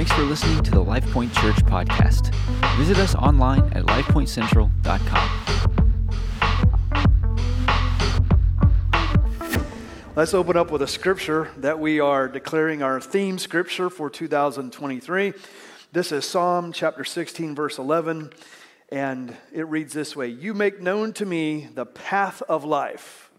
Thanks for listening to the LifePoint Church podcast. Visit us online at lifepointcentral.com. Let's open up with a scripture that we are declaring our theme scripture for 2023. This is Psalm chapter 16, verse 11, and it reads this way You make known to me the path of life.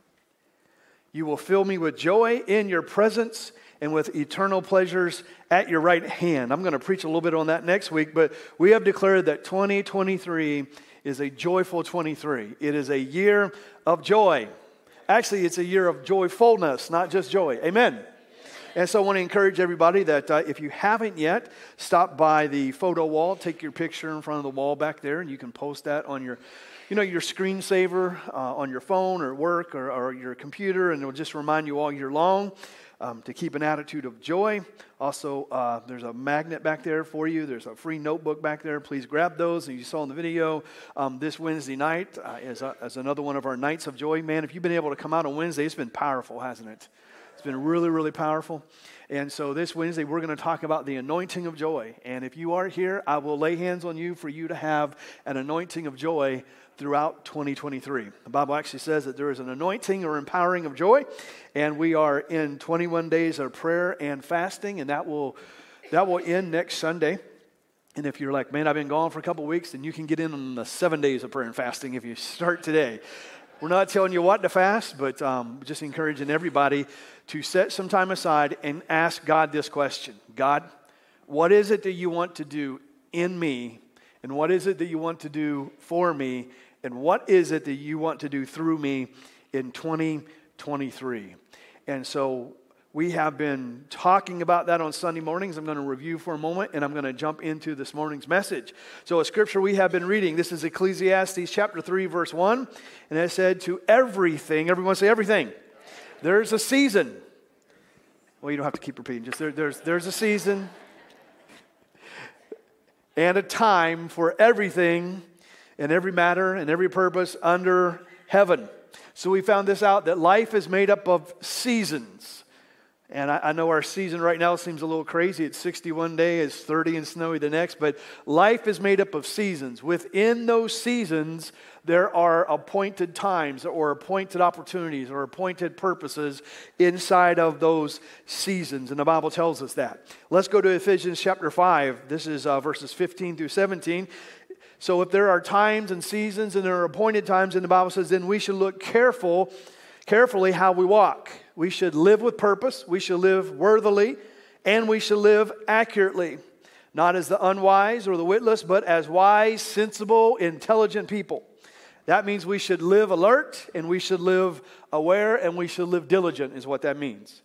You will fill me with joy in your presence and with eternal pleasures at your right hand. I'm going to preach a little bit on that next week, but we have declared that 2023 is a joyful 23. It is a year of joy. Actually, it's a year of joyfulness, not just joy. Amen. And so I want to encourage everybody that uh, if you haven't yet, stop by the photo wall, take your picture in front of the wall back there, and you can post that on your, you know, your screensaver uh, on your phone or work or, or your computer, and it'll just remind you all year long um, to keep an attitude of joy. Also, uh, there's a magnet back there for you. There's a free notebook back there. Please grab those. And you saw in the video um, this Wednesday night uh, is, a, is another one of our nights of joy. Man, if you've been able to come out on Wednesday, it's been powerful, hasn't it? It's been really, really powerful. And so this Wednesday, we're going to talk about the anointing of joy. And if you are here, I will lay hands on you for you to have an anointing of joy throughout 2023. The Bible actually says that there is an anointing or empowering of joy, and we are in 21 days of prayer and fasting, and that will that will end next Sunday. And if you're like, man, I've been gone for a couple weeks, then you can get in on the seven days of prayer and fasting if you start today. We're not telling you what to fast, but um, just encouraging everybody to set some time aside and ask God this question God, what is it that you want to do in me? And what is it that you want to do for me and what is it that you want to do through me in 2023? And so we have been talking about that on Sunday mornings. I'm going to review for a moment and I'm going to jump into this morning's message. So, a scripture we have been reading this is Ecclesiastes chapter 3, verse 1. And it said, To everything, everyone say everything, there's a season. Well, you don't have to keep repeating, just there, there's, there's a season and a time for everything and every matter and every purpose under heaven. So we found this out that life is made up of seasons. And I, I, know our season right now seems a little crazy. It's 61 days, it's 30 and snowy the next, but life is made up of seasons. Within those seasons, there are appointed times or appointed opportunities or appointed purposes inside of those seasons. And the Bible tells us that. Let's go to Ephesians chapter 5. This is uh, verses 15 through 17. So if there are times and seasons and there are appointed times, and the Bible says, then we should look careful, carefully how we walk. We should live with purpose, we should live worthily, and we should live accurately. Not as the unwise or the witless, but as wise, sensible, intelligent people. That means we should live alert and we should live aware and we should live diligent, is what that means.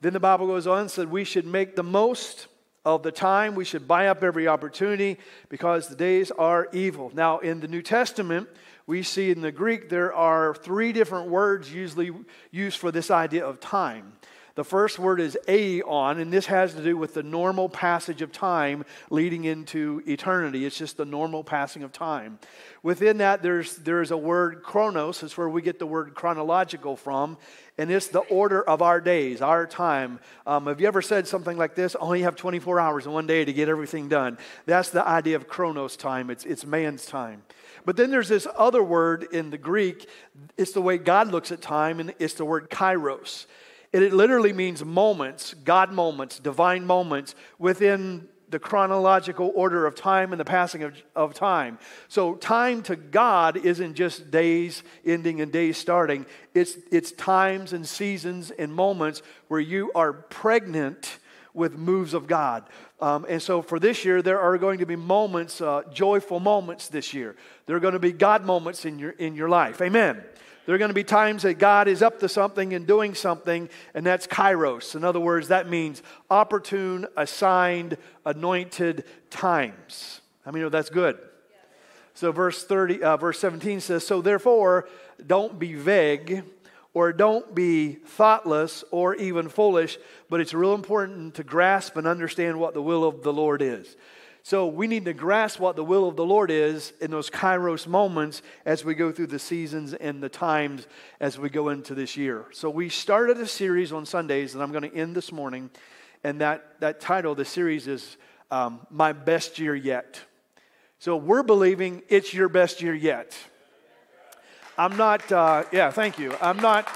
Then the Bible goes on and said we should make the most of the time. We should buy up every opportunity because the days are evil. Now, in the New Testament, we see in the Greek there are three different words usually used for this idea of time. The first word is aeon, and this has to do with the normal passage of time leading into eternity. It's just the normal passing of time. Within that, there's, there's a word chronos, it's where we get the word chronological from, and it's the order of our days, our time. Um, have you ever said something like this? Oh, you have 24 hours in one day to get everything done. That's the idea of chronos time, it's, it's man's time. But then there's this other word in the Greek, it's the way God looks at time, and it's the word kairos. And it literally means moments, God moments, divine moments within the chronological order of time and the passing of, of time. So, time to God isn't just days ending and days starting, it's, it's times and seasons and moments where you are pregnant with moves of God. Um, and so for this year, there are going to be moments, uh, joyful moments this year. There are going to be God moments in your, in your life. Amen. There are going to be times that God is up to something and doing something, and that's kairos. In other words, that means opportune, assigned, anointed times. I mean, that's good. So verse 30, uh, verse 17 says, So therefore, don't be vague or don't be thoughtless or even foolish, but it's real important to grasp and understand what the will of the Lord is. So we need to grasp what the will of the Lord is in those kairos moments as we go through the seasons and the times as we go into this year. So we started a series on Sundays that I'm going to end this morning. And that, that title, the series is um, my best year yet. So we're believing it's your best year yet. I'm not, uh, yeah, thank you. I'm not.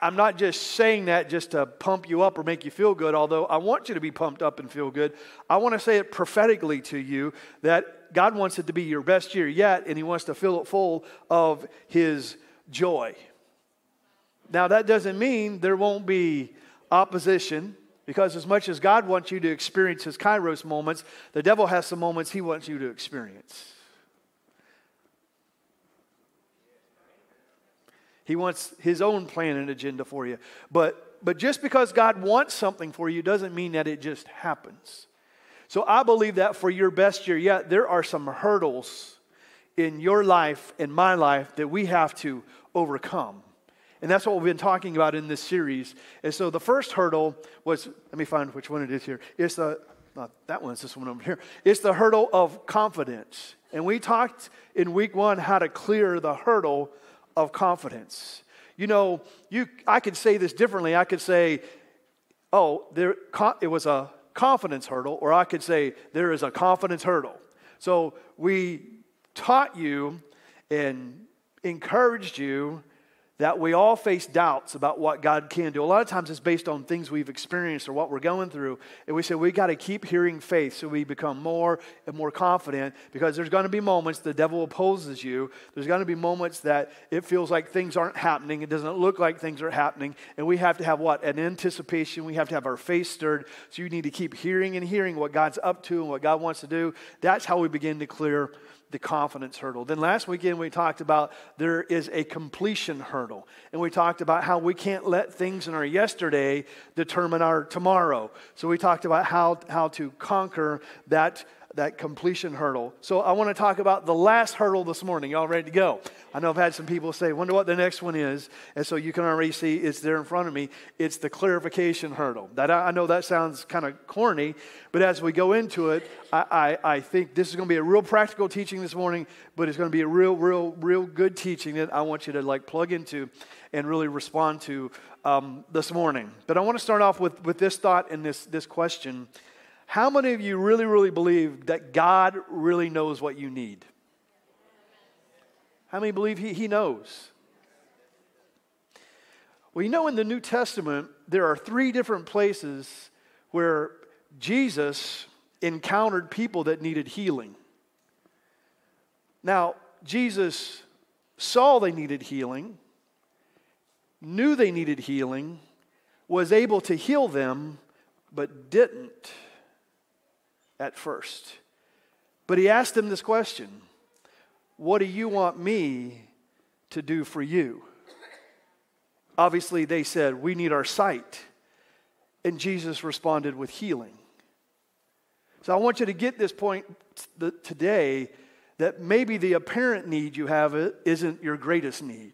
I'm not just saying that just to pump you up or make you feel good, although I want you to be pumped up and feel good. I want to say it prophetically to you that God wants it to be your best year yet, and He wants to fill it full of His joy. Now, that doesn't mean there won't be opposition, because as much as God wants you to experience His kairos moments, the devil has some moments He wants you to experience. He wants his own plan and agenda for you. But, but just because God wants something for you doesn't mean that it just happens. So I believe that for your best year yet, there are some hurdles in your life and my life that we have to overcome. And that's what we've been talking about in this series. And so the first hurdle was, let me find which one it is here. It's the, not that one, it's this one over here. It's the hurdle of confidence. And we talked in week one how to clear the hurdle of confidence. You know, you, I could say this differently. I could say, oh, there, it was a confidence hurdle, or I could say, there is a confidence hurdle. So we taught you and encouraged you that we all face doubts about what God can do. A lot of times it's based on things we've experienced or what we're going through. And we say we got to keep hearing faith so we become more and more confident because there's going to be moments the devil opposes you. There's going to be moments that it feels like things aren't happening. It doesn't look like things are happening. And we have to have what? An anticipation. We have to have our faith stirred. So you need to keep hearing and hearing what God's up to and what God wants to do. That's how we begin to clear the confidence hurdle. Then last weekend we talked about there is a completion hurdle. And we talked about how we can't let things in our yesterday determine our tomorrow. So we talked about how, how to conquer that that completion hurdle. So I want to talk about the last hurdle this morning. Y'all ready to go? I know I've had some people say, wonder what the next one is. And so you can already see it's there in front of me. It's the clarification hurdle. That I know that sounds kind of corny, but as we go into it, I, I, I think this is going to be a real practical teaching this morning, but it's going to be a real, real, real good teaching that I want you to like plug into and really respond to um, this morning. But I want to start off with, with this thought and this, this question. How many of you really, really believe that God really knows what you need? How many believe He, he knows? Well, you know, in the New Testament, there are three different places where Jesus encountered people that needed healing. Now, Jesus saw they needed healing, knew they needed healing, was able to heal them, but didn't at first. But he asked them this question What do you want me to do for you? Obviously, they said, We need our sight. And Jesus responded with healing. So I want you to get this point today that maybe the apparent need you have isn't your greatest need.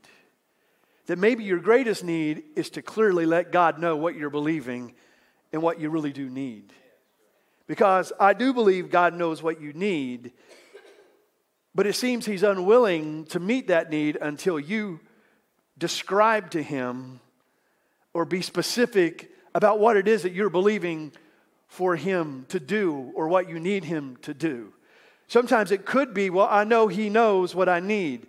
That maybe your greatest need is to clearly let God know what you're believing and what you really do need. Because I do believe God knows what you need, but it seems He's unwilling to meet that need until you describe to Him or be specific about what it is that you're believing for Him to do or what you need Him to do. Sometimes it could be, well, I know He knows what I need.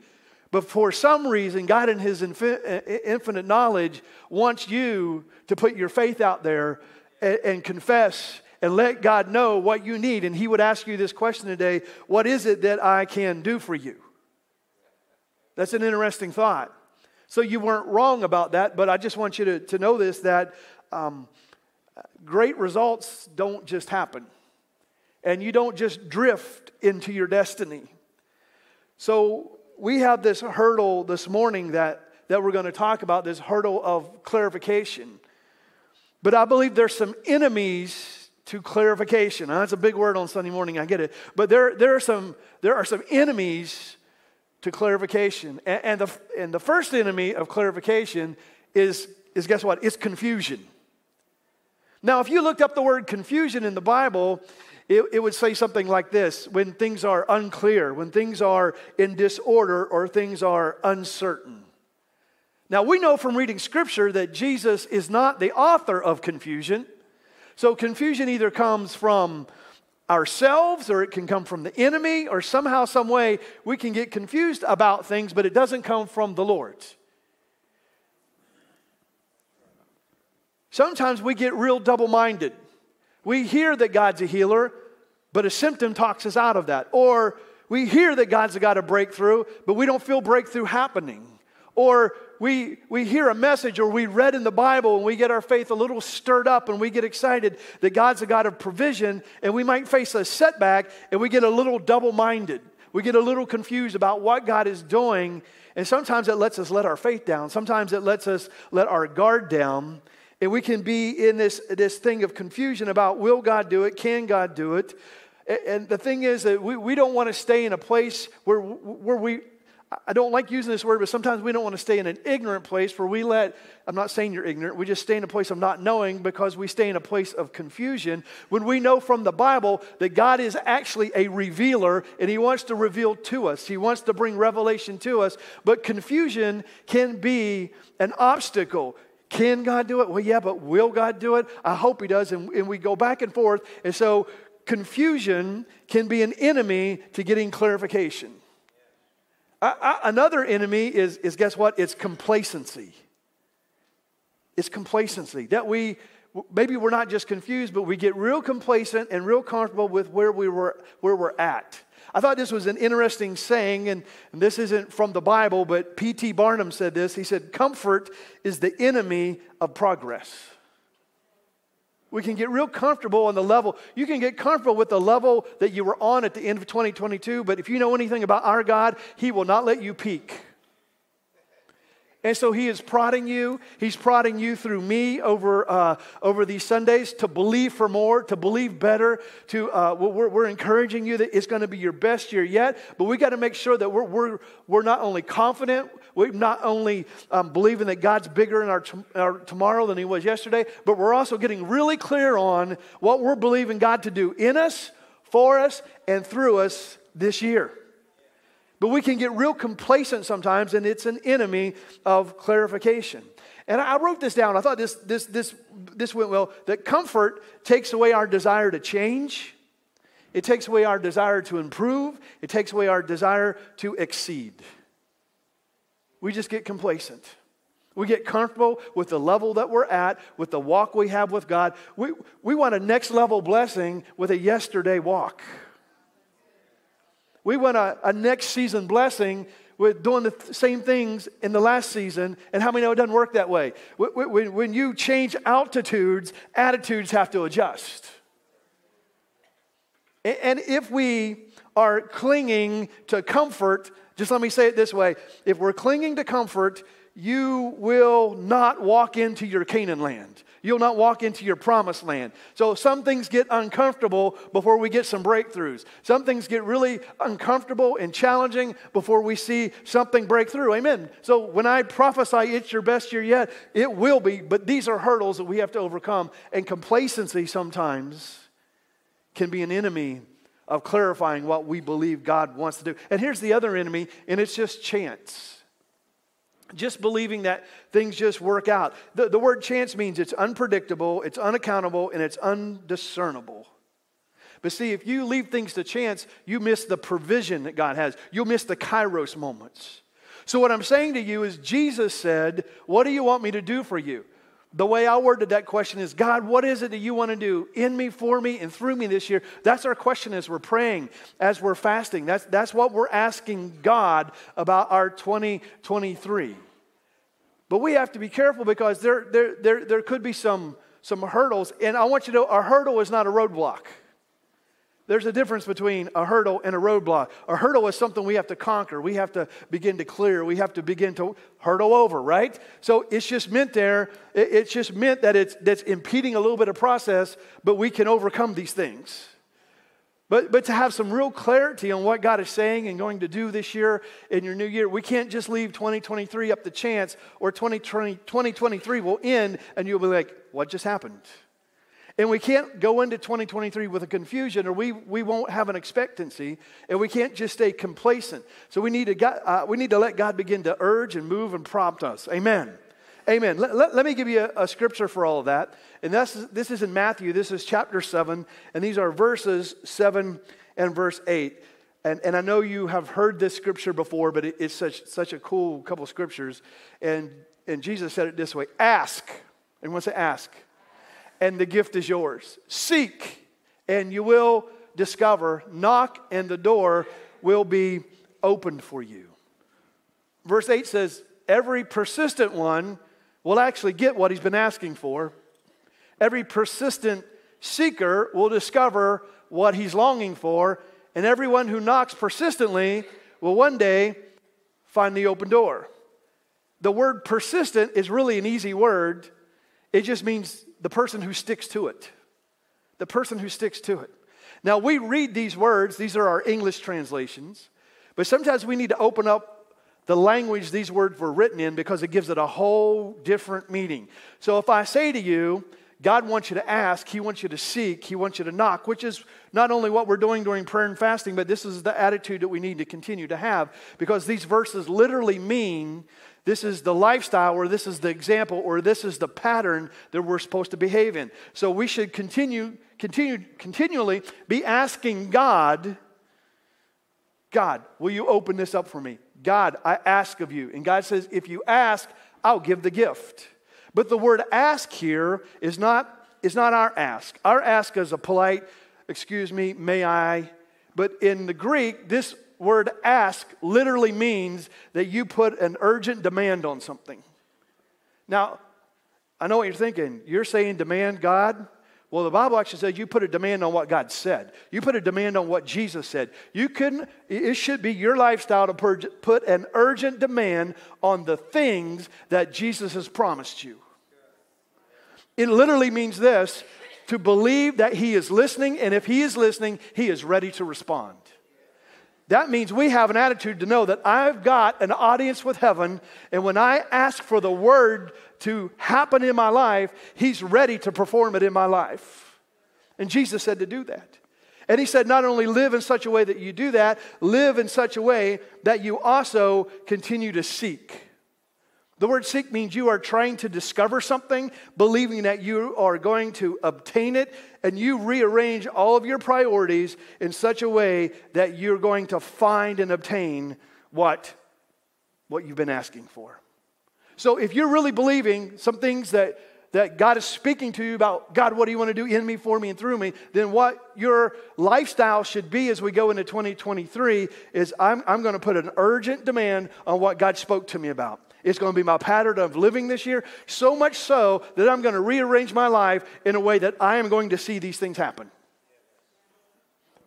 But for some reason, God, in His uh, infinite knowledge, wants you to put your faith out there and, and confess and let God know what you need. And He would ask you this question today What is it that I can do for you? That's an interesting thought. So you weren't wrong about that, but I just want you to, to know this that um, great results don't just happen, and you don't just drift into your destiny. So we have this hurdle this morning that, that we're going to talk about this hurdle of clarification. But I believe there's some enemies to clarification. Now, that's a big word on Sunday morning, I get it. But there, there, are, some, there are some enemies to clarification. And, and, the, and the first enemy of clarification is, is guess what? It's confusion. Now, if you looked up the word confusion in the Bible, it, it, would say something like this when things are unclear, when things are in disorder, or things are uncertain. Now, we know from reading scripture that Jesus is not the author of confusion. So confusion either comes from ourselves or it can come from the enemy or somehow, some way we can get confused about things, but it doesn't come from the Lord. Sometimes we get real double minded. We hear that God's a healer, but a symptom talks us out of that. Or we hear that God's got a breakthrough, but we don't feel breakthrough happening. Or we, we hear a message or we read in the Bible and we get our faith a little stirred up and we get excited that God's a God of provision and we might face a setback and we get a little double minded. We get a little confused about what God is doing. And sometimes it lets us let our faith down. Sometimes it lets us let our guard down. And we can be in this, this thing of confusion about will God do it? Can God do it? And the thing is that we, we don't want to stay in a place where, where we I don't like using this word, but sometimes we don't want to stay in an ignorant place where we let, I'm not saying you're ignorant, we just stay in a place of not knowing because we stay in a place of confusion when we know from the Bible that God is actually a revealer and He wants to reveal to us. He wants to bring revelation to us, but confusion can be an obstacle. Can God do it? Well, yeah, but will God do it? I hope He does. And, and we go back and forth. And so confusion can be an enemy to getting clarification. Another enemy is, is guess what? It's complacency. It's complacency that we maybe we're not just confused, but we get real complacent and real comfortable with where we were where we're at. I thought this was an interesting saying, and, and this isn't from the Bible, but P.T. Barnum said this. He said, Comfort is the enemy of progress. We can get real comfortable on the level. You can get comfortable with the level that you were on at the end of 2022, but if you know anything about our God, He will not let you peak. And so he is prodding you. He's prodding you through me over, uh, over these Sundays to believe for more, to believe better. To uh, we're, we're encouraging you that it's going to be your best year yet. But we got to make sure that we're, we're, we're not only confident, we're not only um, believing that God's bigger in our, t- our tomorrow than he was yesterday, but we're also getting really clear on what we're believing God to do in us, for us, and through us this year. But we can get real complacent sometimes, and it's an enemy of clarification. And I wrote this down. I thought this, this, this, this went well that comfort takes away our desire to change, it takes away our desire to improve, it takes away our desire to exceed. We just get complacent. We get comfortable with the level that we're at, with the walk we have with God. We, we want a next level blessing with a yesterday walk. We want a, a next season blessing with doing the th- same things in the last season. And how many know it doesn't work that way? When, when you change altitudes, attitudes have to adjust. And if we are clinging to comfort, just let me say it this way if we're clinging to comfort, you will not walk into your Canaan land you'll not walk into your promised land. So some things get uncomfortable before we get some breakthroughs. Some things get really uncomfortable and challenging before we see something break through. Amen. So when I prophesy it's your best year yet, it will be, but these are hurdles that we have to overcome. And complacency sometimes can be an enemy of clarifying what we believe God wants to do. And here's the other enemy, and it's just chance just believing that things just work out. The, the word chance means it's unpredictable, it's unaccountable, and it's undiscernible. But see, if you leave things to chance, you miss the provision that God has. You'll miss the kairos moments. So, what I'm saying to you is, Jesus said, What do you want me to do for you? The way I worded that question is, God, what is it that you want to do in me, for me, and through me this year? That's our question as we're praying, as we're fasting. That's, that's what we're asking God about our 2023. But we have to be careful because there, there, there, there could be some, some hurdles. And I want you to know a hurdle is not a roadblock. There's a difference between a hurdle and a roadblock. A hurdle is something we have to conquer. We have to begin to clear. We have to begin to hurdle over, right? So it's just meant there, it's just meant that it's that's impeding a little bit of process, but we can overcome these things. But, but to have some real clarity on what God is saying and going to do this year in your new year, we can't just leave 2023 up to chance or 2020, 2023 will end and you'll be like, what just happened? And we can't go into 2023 with a confusion or we, we won't have an expectancy and we can't just stay complacent. So we need, to, uh, we need to let God begin to urge and move and prompt us. Amen. Amen. Let, let, let me give you a, a, scripture for all of that. And this is, this is in Matthew. This is chapter 7. And these are verses 7 and verse 8. And, and I know you have heard this scripture before, but it, it's such, such a cool couple of scriptures. And, and Jesus said it this way Ask. Everyone say, Ask. And the gift is yours. Seek, and you will discover. Knock, and the door will be opened for you. Verse 8 says, Every persistent one will actually get what he's been asking for. Every persistent seeker will discover what he's longing for. And everyone who knocks persistently will one day find the open door. The word persistent is really an easy word, it just means the person who sticks to it. The person who sticks to it. Now, we read these words, these are our English translations, but sometimes we need to open up the language these words were written in because it gives it a whole different meaning. So if I say to you, God wants you to ask, He wants you to seek, He wants you to knock, which is not only what we're doing during prayer and fasting, but this is the attitude that we need to continue to have because these verses literally mean this is the lifestyle or this is the example or this is the pattern that we're supposed to behave in. So we should continue, continue continually be asking God, God, will you open this up for me? God, I ask of you. And God says, if you ask, I'll give the gift. But the word ask here is not, is not our ask. Our ask is a polite, excuse me, may I. But in the Greek, this word ask literally means that you put an urgent demand on something. Now, I know what you're thinking. You're saying demand God? Well, the Bible actually says you put a demand on what God said. You put a demand on what Jesus said. You couldn't, it should be your lifestyle to put an urgent demand on the things that Jesus has promised you. It literally means this to believe that He is listening, and if He is listening, He is ready to respond. That means we have an attitude to know that I've got an audience with heaven, and when I ask for the word to happen in my life, He's ready to perform it in my life. And Jesus said to do that. And He said, not only live in such a way that you do that, live in such a way that you also continue to seek. The word seek means you are trying to discover something, believing that you are going to obtain it, and you rearrange all of your priorities in such a way that you're going to find and obtain what, what you've been asking for. So if you're really believing some things that, that God is speaking to you about, God, what do you want to do in me, for me, and through me, then what your lifestyle should be as we go into 2023 is I'm, I'm going to put an urgent demand on what God spoke to me about. It's going to be my pattern of living this year, so much so that I'm going to rearrange my life in a way that I am going to see these things happen.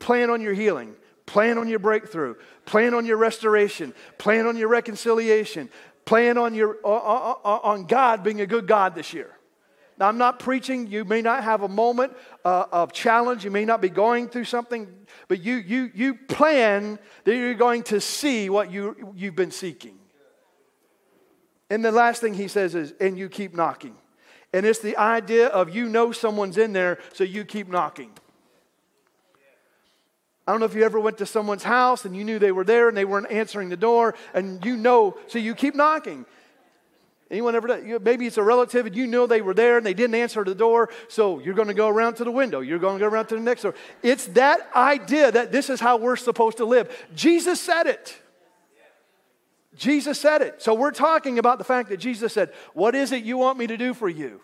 Plan on your healing. Plan on your breakthrough. Plan on your restoration. Plan on your reconciliation. Plan on, your, uh, uh, uh, on God being a good God this year. Now, I'm not preaching. You may not have a moment uh, of challenge. You may not be going through something, but you, you, you plan that you're going to see what you, you've been seeking. And the last thing he says is, and you keep knocking. And it's the idea of you know someone's in there, so you keep knocking. I don't know if you ever went to someone's house and you knew they were there and they weren't answering the door, and you know, so you keep knocking. Anyone ever? Maybe it's a relative and you know they were there and they didn't answer the door, so you're going to go around to the window. You're going to go around to the next door. It's that idea that this is how we're supposed to live. Jesus said it. Jesus said it. So we're talking about the fact that Jesus said, What is it you want me to do for you?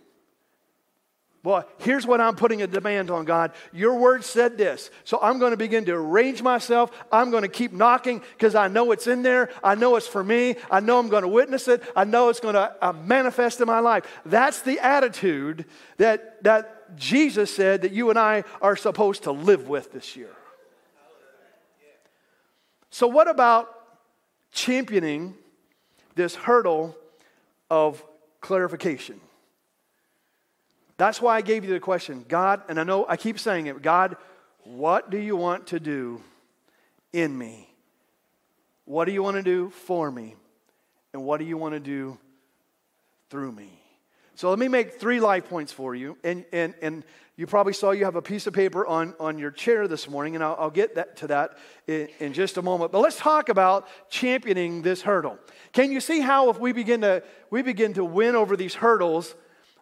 Well, here's what I'm putting a demand on God. Your word said this. So I'm going to begin to arrange myself. I'm going to keep knocking because I know it's in there. I know it's for me. I know I'm going to witness it. I know it's going to uh, manifest in my life. That's the attitude that, that Jesus said that you and I are supposed to live with this year. So, what about championing this hurdle of clarification. That's why I gave you the question God, and I know I keep saying it God, what do you want to do in me? What do you want to do for me? And what do you want to do through me? So let me make three life points for you. And, and, and you probably saw you have a piece of paper on, on your chair this morning, and I'll, I'll get that, to that in, in just a moment. But let's talk about championing this hurdle. Can you see how if we begin to, we begin to win over these hurdles,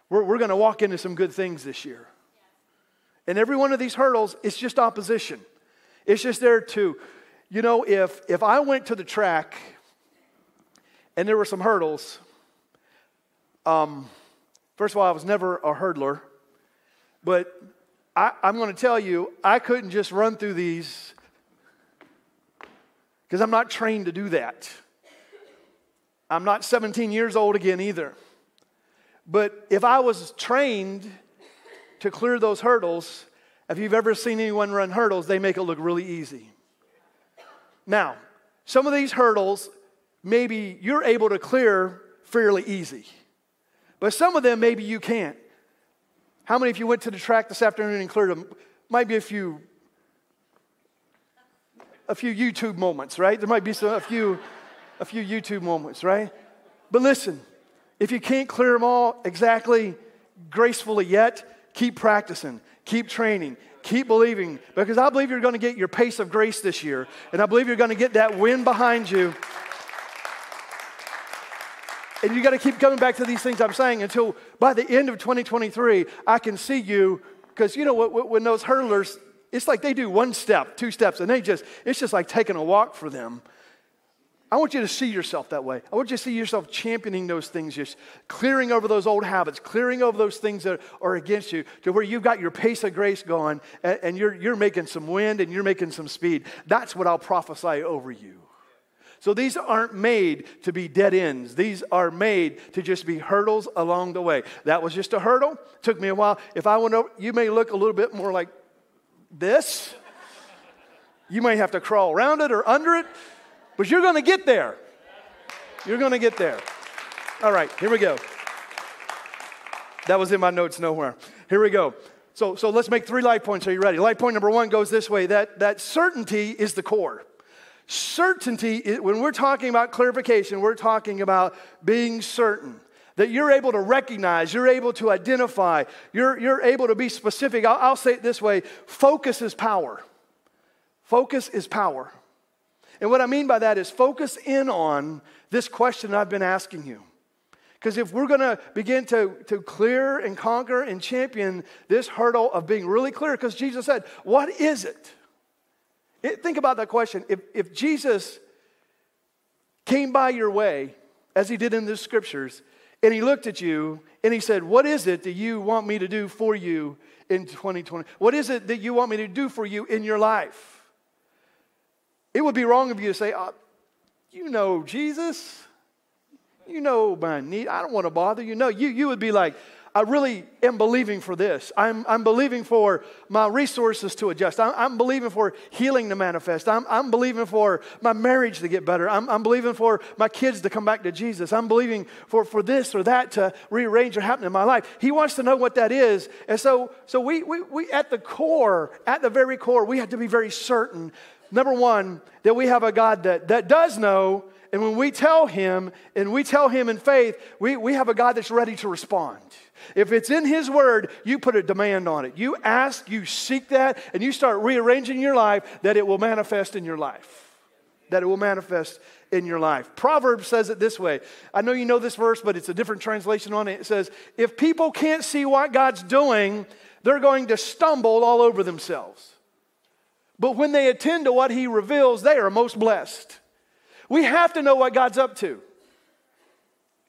we're, we're going to walk into some good things this year? And every one of these hurdles, it's just opposition. It's just there to, you know, if, if I went to the track and there were some hurdles, um, first of all, I was never a hurdler, but I, I'm going to tell you, I couldn't just run through these because I'm not trained to do that. I'm not 17 years old again either. But if I was trained to clear those hurdles, if you've ever seen anyone run hurdles, they make it look really easy. Now, some of these hurdles, maybe you're able to clear fairly easy, but some of them maybe you can't. How many of you went to the track this afternoon and cleared them? Might be a few, a few YouTube moments, right? There might be some, a few, a few YouTube moments, right? But listen, if you can't clear them all exactly gracefully yet, keep practicing, keep training, keep believing, because I believe you're going to get your pace of grace this year, and I believe you're going to get that wind behind you. And you got to keep coming back to these things I'm saying until by the end of 2023, I can see you. Because you know what, when those hurdlers, it's like they do one step, two steps, and they just, it's just like taking a walk for them. I want you to see yourself that way. I want you to see yourself championing those things, just clearing over those old habits, clearing over those things that are against you, to where you've got your pace of grace going and, you're, you're making some wind and you're making some speed. That's what I'll prophesy over you. So these aren't made to be dead ends. These are made to just be hurdles along the way. That was just a hurdle. Took me a while. If I went over, you may look a little bit more like this. You may have to crawl around it or under it, but you're going to get there. You're going to get there. All right, here we go. That was in my notes nowhere. Here we go. So, so let's make three life points. Are you ready? Life point number one goes this way that, that certainty is the core. Certainty, when we're talking about clarification, we're talking about being certain. That you're able to recognize, you're able to identify, you're, you're able to be specific. I'll, I'll say it this way focus is power. Focus is power. And what I mean by that is focus in on this question I've been asking you. Because if we're going to begin to, to clear and conquer and champion this hurdle of being really clear, because Jesus said, What is it? It, think about that question. If, if Jesus came by your way, as he did in the scriptures, and he looked at you and he said, What is it that you want me to do for you in 2020? What is it that you want me to do for you in your life? It would be wrong of you to say, oh, You know Jesus. You know my need. I don't want to bother you. No, you, you would be like, I really am believing for this. I'm, I'm believing for my resources to adjust. I'm, I'm believing for healing to manifest. I'm, I'm believing for my marriage to get better. I'm, I'm believing for my kids to come back to Jesus. I'm believing for, for this or that to rearrange or happen in my life. He wants to know what that is. And so, so we, we, we, at the core, at the very core, we have to be very certain, number one, that we have a God that, that does know. And when we tell him, and we tell him in faith, we, we have a God that's ready to respond. If it's in His Word, you put a demand on it. You ask, you seek that, and you start rearranging your life that it will manifest in your life. That it will manifest in your life. Proverbs says it this way. I know you know this verse, but it's a different translation on it. It says, If people can't see what God's doing, they're going to stumble all over themselves. But when they attend to what He reveals, they are most blessed. We have to know what God's up to.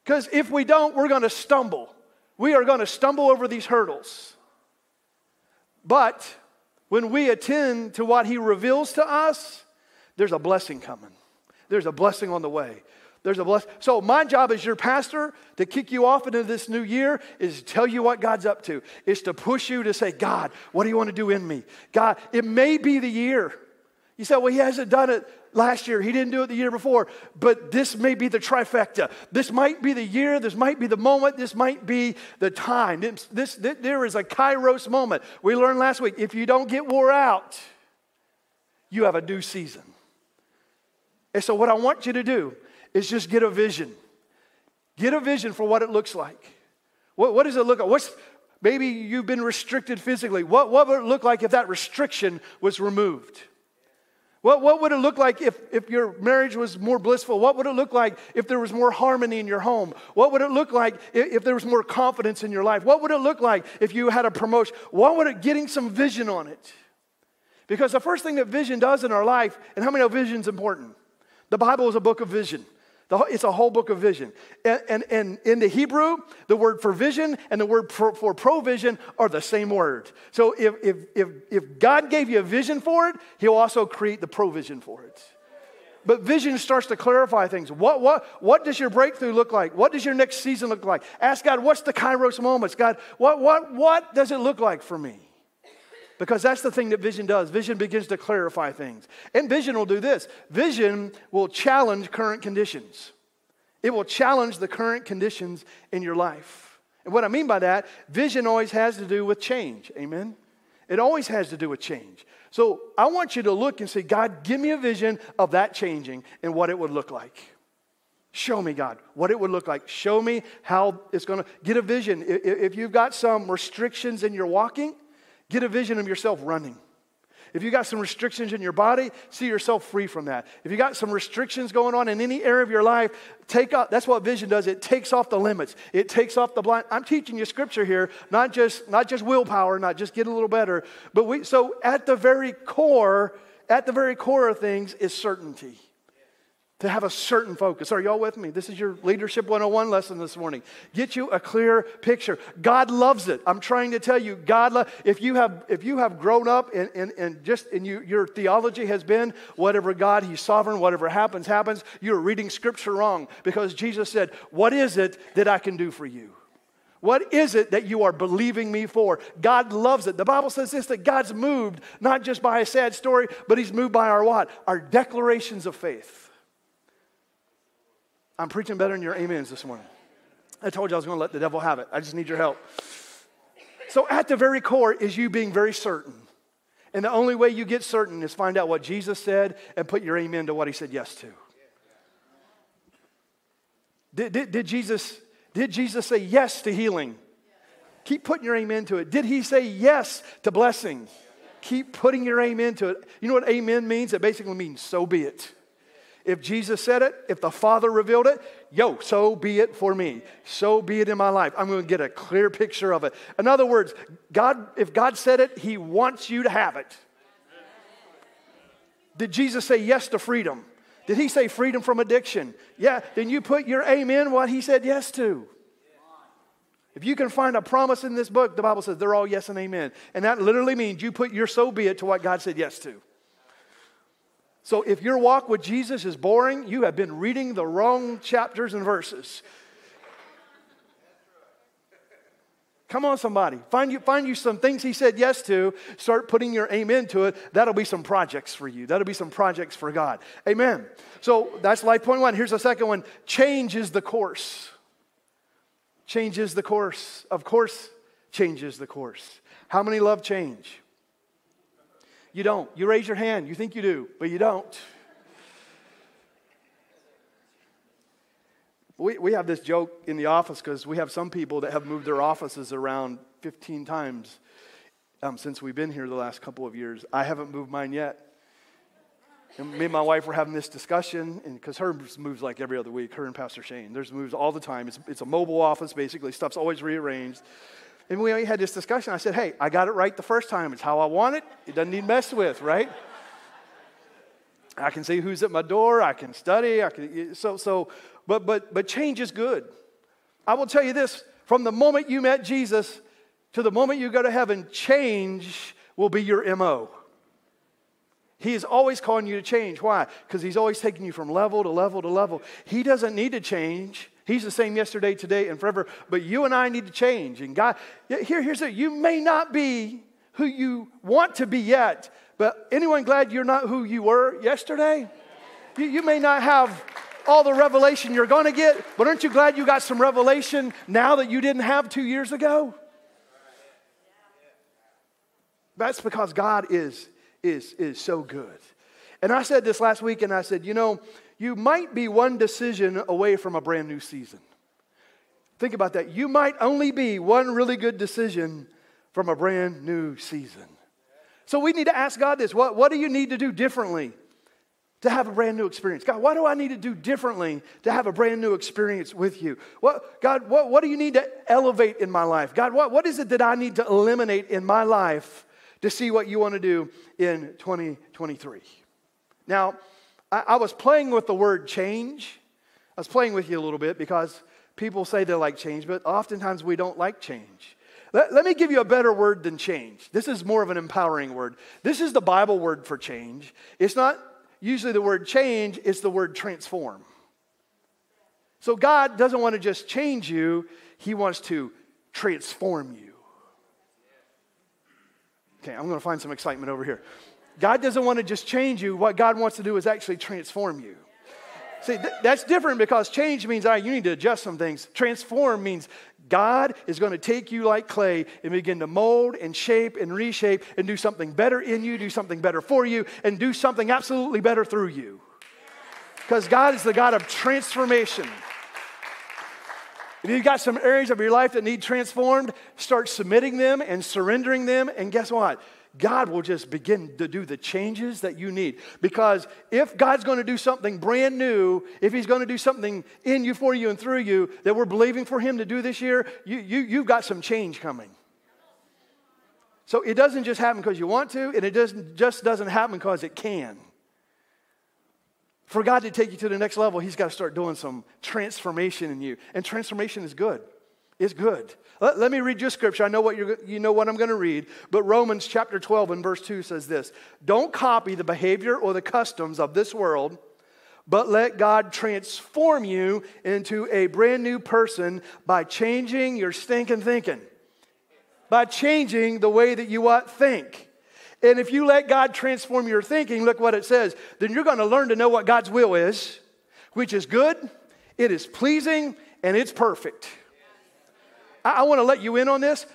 Because if we don't, we're going to stumble. We are going to stumble over these hurdles. But when we attend to what He reveals to us, there's a blessing coming. There's a blessing on the way. There's a blessing. So my job as your pastor to kick you off into this new year is to tell you what God's up to. Is to push you to say, God, what do you want to do in me? God, it may be the year. You say, well, he hasn't done it last year. He didn't do it the year before. But this may be the trifecta. This might be the year. This might be the moment. This might be the time. This, this, this, there is a kairos moment. We learned last week if you don't get wore out, you have a new season. And so, what I want you to do is just get a vision. Get a vision for what it looks like. What, what does it look like? What's, maybe you've been restricted physically. What, what would it look like if that restriction was removed? What, what would it look like if, if your marriage was more blissful? What would it look like if there was more harmony in your home? What would it look like if, if there was more confidence in your life? What would it look like if you had a promotion? What would it, getting some vision on it? Because the first thing that vision does in our life, and how many know vision's important? The Bible is a book of vision. It's a whole book of vision. And, and, and, in the Hebrew, the word for vision and the word for, for provision are the same word. So if, if, if, if God gave you a vision for it, He'll also create the provision for it. But vision starts to clarify things. What, what, what does your breakthrough look like? What does your next season look like? Ask God, what's the kairos moments? God, what, what, what does it look like for me? Because that's the thing that vision does. Vision begins to clarify things. And vision will do this vision will challenge current conditions, it will challenge the current conditions in your life. And what I mean by that, vision always has to do with change. Amen? It always has to do with change. So I want you to look and say, God, give me a vision of that changing and what it would look like. Show me, God, what it would look like. Show me how it's going to get a vision. If you've got some restrictions in your walking, Get a vision of yourself running. If you got some restrictions in your body, see yourself free from that. If you got some restrictions going on in any area of your life, take out that's what vision does. It takes off the limits. It takes off the blind. I'm teaching you scripture here, not just not just willpower, not just get a little better, but we so at the very core, at the very core of things is certainty to have a certain focus. Are y'all with me? This is your Leadership 101 lesson this morning. Get you a clear picture. God loves it. I'm trying to tell you, God, lo- if you have if you have grown up and, and, and just and you, your theology has been whatever God, He's sovereign, whatever happens, happens, you're reading scripture wrong because Jesus said, What is it that I can do for you? What is it that you are believing me for? God loves it. The Bible says this that God's moved not just by a sad story, but He's moved by our what? Our declarations of faith. I'm preaching better than your amens this morning. I told you I was going to let the devil have it. I just need your help. So, at the very core is you being very certain. And the only way you get certain is find out what Jesus said and put your amen to what he said yes to. Did, did, did Jesus, did Jesus say yes to healing? Keep putting your amen to it. Did he say yes to blessing? Keep putting your amen to it. You know what amen means? It basically means so be it. If Jesus said it, if the Father revealed it, yo, so be it for me. So be it in my life. I'm going to get a clear picture of it. In other words, God, if God said it, He wants you to have it. Did Jesus say yes to freedom? Did He say freedom from addiction? Yeah, then you put your amen what He said yes to. If you can find a promise in this book, the Bible says they're all yes and amen. And that literally means you put your so be it to what God said yes to. So if your walk with Jesus is boring, you have been reading the wrong chapters and verses. Come on, somebody. Find you, find you some things he said yes to. Start putting your amen to it. That'll be some projects for you. That'll be some projects for God. Amen. So that's life point one. Here's the second one changes the course. Changes the course. Of course, changes the course. How many love change? You don't. You raise your hand. You think you do, but you don't. We, we have this joke in the office because we have some people that have moved their offices around 15 times um, since we've been here the last couple of years. I haven't moved mine yet. And me and my wife were having this discussion, because hers moves like every other week, her and Pastor Shane. There's moves all the time. It's, it's a mobile office, basically. Stuff's always rearranged. And we had this discussion. I said, hey, I got it right the first time. It's how I want it. It doesn't need messed with, right? I can see who's at my door. I can study. I can, so, so, but, but, but change is good. I will tell you this from the moment you met Jesus to the moment you go to heaven, change will be your MO. He is always calling you to change. Why? Because he's always taking you from level to level to level. He doesn't need to change. He's the same yesterday, today, and forever. But you and I need to change. And God, here, here's it. You may not be who you want to be yet, but anyone glad you're not who you were yesterday? You, you may not have all the revelation you're going to get, but aren't you glad you got some revelation now that you didn't have two years ago? That's because God is, is, is so good. And I said this last week, and I said, you know, you might be one decision away from a brand new season. Think about that. You might only be one really good decision from a brand new season. So we need to ask God this what, what do you need to do differently to have a brand new experience? God, what do I need to do differently to have a brand new experience with you? What, God, what, what do you need to elevate in my life? God, what, what is it that I need to eliminate in my life to see what you want to do in 2023? Now, I, I was playing with the word change. I was playing with you a little bit because people say they like change, but oftentimes we don't like change. Let, let, me give you a better word than change. This is more of an empowering word. This is the Bible word for change. It's not usually the word change, it's the word transform. So God doesn't want to just change you, He wants to transform you. Okay, I'm going to find some excitement over here. God doesn't want to just change you. What God wants to do is actually transform you. See, th- that's different because change means, all right, you need to adjust some things. Transform means God is going to take you like clay and begin to mold and shape and reshape and do something better in you, do something better for you, and do something absolutely better through you. Because God is the God of transformation. If you've got some areas of your life that need transformed, start submitting them and surrendering them. And guess what? God will just begin to do the changes that you need. Because if God's going to do something brand new, if He's going to do something in you, for you, and through you that we're believing for Him to do this year, you, you, you've got some change coming. So it doesn't just happen because you want to, and it doesn't, just doesn't happen because it can. For God to take you to the next level, He's got to start doing some transformation in you. And transformation is good. It's good. Let, let me read you a scripture. I know what you're, you know what I'm going to read, but Romans chapter 12 and verse 2 says this Don't copy the behavior or the customs of this world, but let God transform you into a brand new person by changing your stinking thinking, by changing the way that you what think. And if you let God transform your thinking, look what it says, then you're going to learn to know what God's will is, which is good, it is pleasing, and it's perfect. I, I want to let you in on this.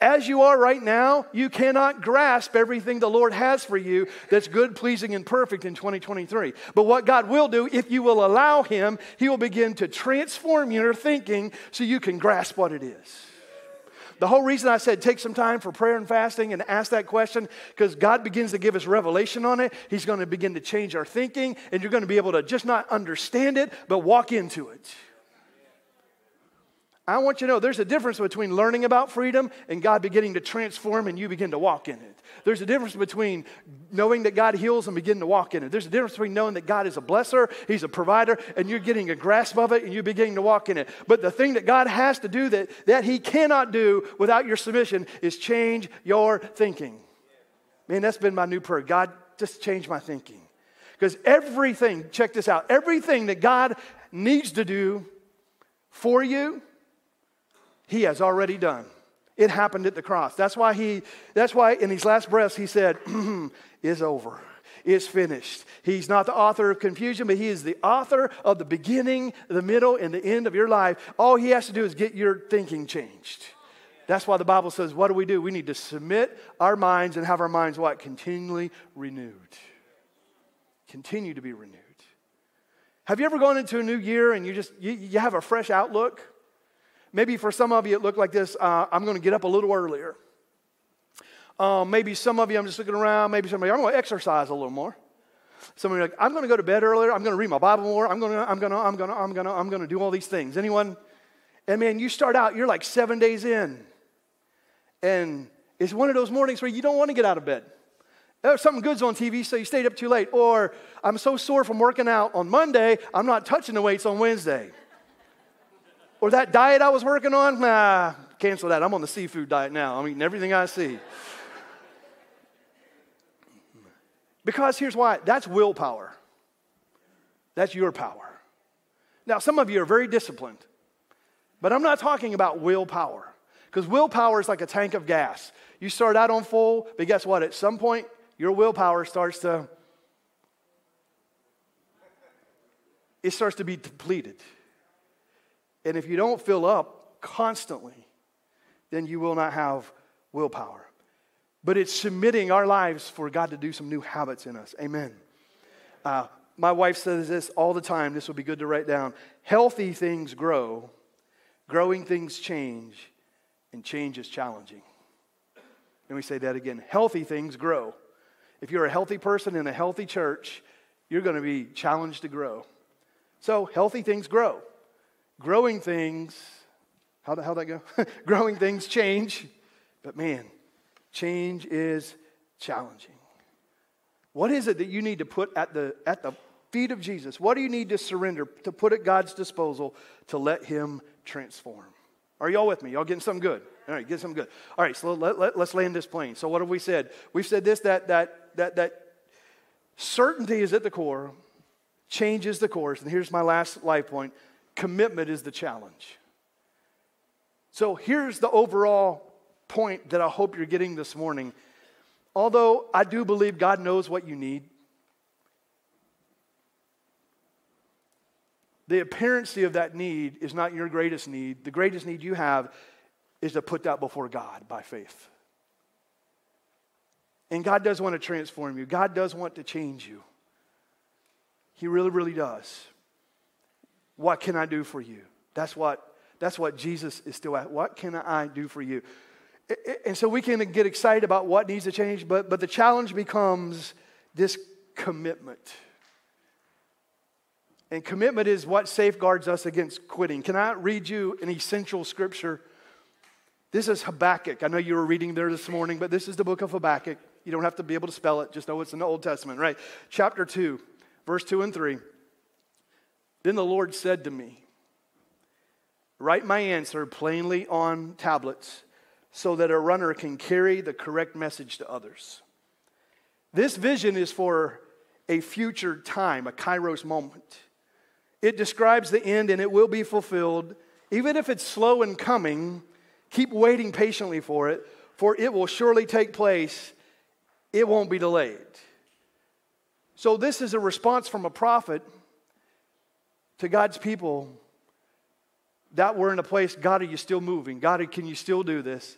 As you are right now, you cannot grasp everything the Lord has for you that's good, pleasing, and perfect in 2023. But what God will do, if you will allow Him, He will begin to transform your thinking so you can grasp what it is. The whole reason I said take some time for prayer and fasting and ask that question, because God begins to give us revelation on it. He's going to begin to change our thinking, and you're going to be able to just not understand it, but walk into it. I want you to know there's a difference between learning about freedom and God beginning to transform and you begin to walk in it. There's a difference between knowing that God heals and beginning to walk in it. There's a difference between knowing that God is a blesser, He's a provider, and you're getting a grasp of it and you're beginning to walk in it. But the thing that God has to do that, that He cannot do without your submission is change your thinking. Man, that's been my new prayer. God, just change my thinking. Because everything, check this out, everything that God needs to do for you, he has already done. It happened at the cross. That's why he, that's why in his last breaths he said, "Is over. It's finished. He's not the author of confusion, but he is the author of the beginning, the middle, and the end of your life. All he has to do is get your thinking changed. That's why the Bible says, what do we do? We need to submit our minds and have our minds what? Continually renewed. Continue to be renewed. Have you ever gone into a new year and you just you, you have a fresh outlook? Maybe for some of you, it looked like this uh, I'm going to get up a little earlier. Um, maybe some of you, I'm just looking around. Maybe some of you, I'm going to exercise a little more. Some of you are like, I'm going to go to bed earlier. I'm going to read my Bible more. I'm going to, I'm going to, I'm going to, I'm going to, I'm going to do all these things. Anyone? And man, you start out, you're like seven days in. And it's one of those mornings where you don't want to get out of bed. Something good's on TV, so you stayed up too late. Or I'm so sore from working out on Monday, I'm not touching the weights on Wednesday. Or that diet I was working on, nah, cancel that. I'm on the seafood diet now. I'm eating everything I see. Because here's why that's willpower. That's your power. Now, some of you are very disciplined, but I'm not talking about willpower. Because willpower is like a tank of gas. You start out on full, but guess what? At some point, your willpower starts to it starts to be depleted. And if you don't fill up constantly, then you will not have willpower. But it's submitting our lives for God to do some new habits in us. Amen. Uh, my wife says this all the time. This will be good to write down. Healthy things grow, Growing things change, and change is challenging. Let me say that again. Healthy things grow. If you're a healthy person in a healthy church, you're going to be challenged to grow. So, healthy things grow. Growing things, how'd, how'd that go? Growing things change, but man, change is challenging. What is it that you need to put at the, at the feet of Jesus? What do you need to surrender, to put at God's disposal to let Him transform? Are y'all with me? Y'all getting something good? All right, get something good. All right, so let, let, let's land this plane. So, what have we said? We've said this that, that, that, that certainty is at the core, change is the course. And here's my last life point commitment is the challenge. So, here's the overall point that I hope you're getting this morning Although I do believe God knows what you need, the appearancy of that need is not your greatest need. The greatest need you have is to put that before God by faith. And God does want to transform you, God does want to change you. He really, really does. What can I do for you? That's what, that's what Jesus is still at. What can I do for you? And so we can get excited about what needs to change, but, but the challenge becomes this commitment. And commitment is what safeguards us against quitting. Can I read you an essential scripture? This is Habakkuk. I know you were reading there this morning, but this is the book of Habakkuk. You don't have to be able to spell it, just know it's in the Old Testament, right? Chapter 2, verse 2 and 3. Then the Lord said to me, Write my answer plainly on tablets so that a runner can carry the correct message to others. This vision is for a future time, a kairos moment. It describes the end and it will be fulfilled. Even if it's slow in coming, keep waiting patiently for it, for it will surely take place. It won't be delayed. So, this is a response from a prophet to God's people that we're in a place, God, are you still moving? God, can you still do this?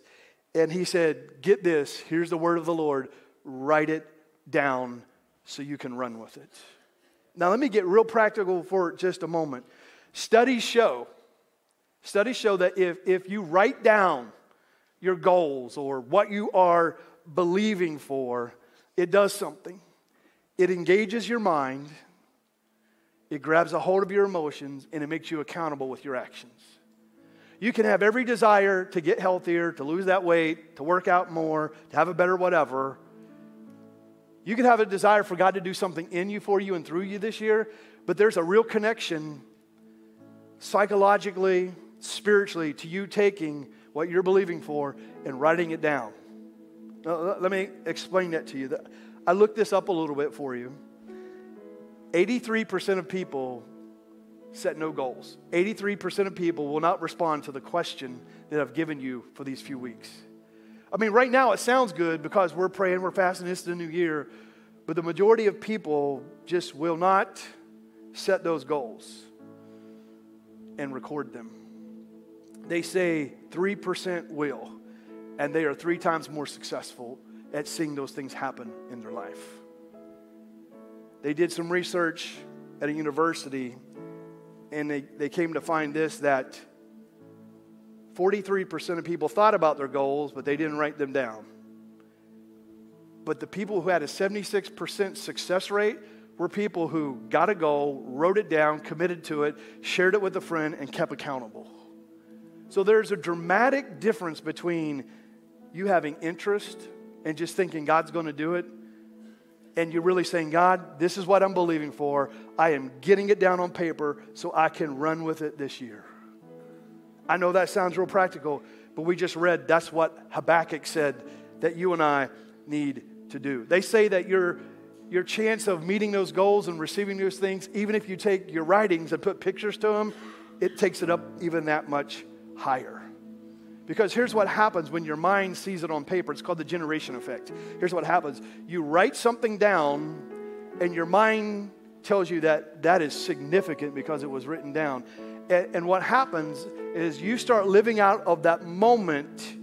And he said, Get this, here's the word of the Lord, write it down so you can run with it. Now, let me get real practical for just a moment. Studies show, studies show that if, if you write down your goals or what you are believing for, it does something. It engages your mind, it grabs a hold of your emotions, and it makes you accountable with your actions. You can have every desire to get healthier, to lose that weight, to work out more, to have a better whatever. You can have a desire for God to do something in you, for you, and through you this year, but there's a real connection psychologically, spiritually to you taking what you're believing for and writing it down. Now, let me explain that to you. I looked this up a little bit for you. 83% of people set no goals. 83% of people will not respond to the question that I've given you for these few weeks. I mean, right now it sounds good because we're praying, we're fasting, it's the new year, but the majority of people just will not set those goals and record them. They say 3% will, and they are three times more successful at seeing those things happen in their life. They did some research at a university and they, they came to find this that 43% of people thought about their goals, but they didn't write them down. But the people who had a 76% success rate were people who got a goal, wrote it down, committed to it, shared it with a friend, and kept accountable. So there's a dramatic difference between you having interest and just thinking God's going to do it and you're really saying, God, this is what I'm believing for. I am getting it down on paper so I can run with it this year. I know that sounds real practical, but we just read that's what Habakkuk said that you and I need to do. They say that your, your chance of meeting those goals and receiving those things, even if you take your writings and put pictures to them, it takes it up even that much higher. Because here's what happens when your mind sees it on paper. It's called the generation effect. Here's what happens you write something down, and your mind tells you that that is significant because it was written down. And, and what happens is you start living out of that moment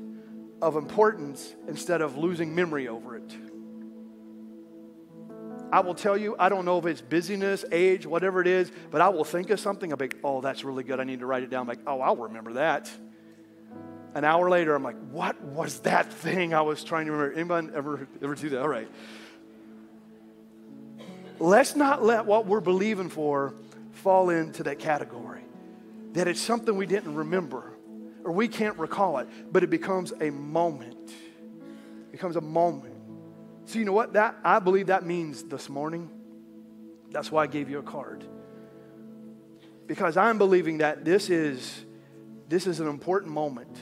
of importance instead of losing memory over it. I will tell you, I don't know if it's busyness, age, whatever it is, but I will think of something. I'll be, oh, that's really good. I need to write it down. I'm like, oh, I'll remember that. An hour later, I'm like, what was that thing I was trying to remember? Anyone ever, ever do that? All right. Let's not let what we're believing for fall into that category. That it's something we didn't remember or we can't recall it, but it becomes a moment. It becomes a moment. So you know what? That I believe that means this morning. That's why I gave you a card. Because I'm believing that this is this is an important moment.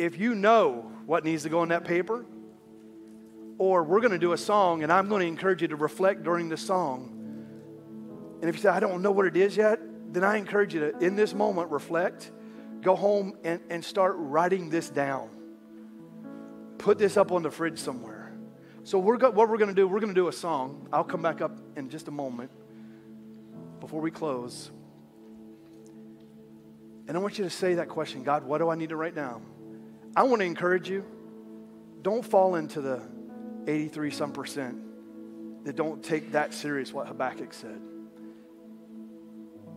If you know what needs to go in that paper, or we're going to do a song and I'm going to encourage you to reflect during the song. And if you say, I don't know what it is yet, then I encourage you to, in this moment, reflect, go home and, and start writing this down. Put this up on the fridge somewhere. So we're go, what we're going to do, we're going to do a song. I'll come back up in just a moment before we close. And I want you to say that question God, what do I need to write down? I want to encourage you. Don't fall into the 83 some percent that don't take that serious what Habakkuk said.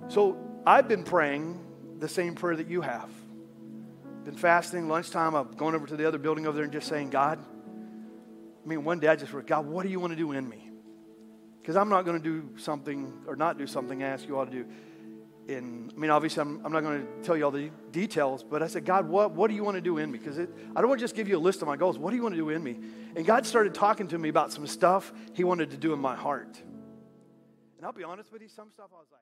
So I've been praying the same prayer that you have. Been fasting, lunchtime, I'm going over to the other building over there and just saying, God, I mean, one day I just wrote, God, what do you want to do in me? Because I'm not going to do something or not do something I ask you all to do in, I mean, obviously, I'm, I'm not going to tell you all the details, but I said, God, what, what do you want to do in me? Because I don't want to just give you a list of my goals. What do you want to do in me? And God started talking to me about some stuff He wanted to do in my heart. And I'll be honest with you, some stuff I was like,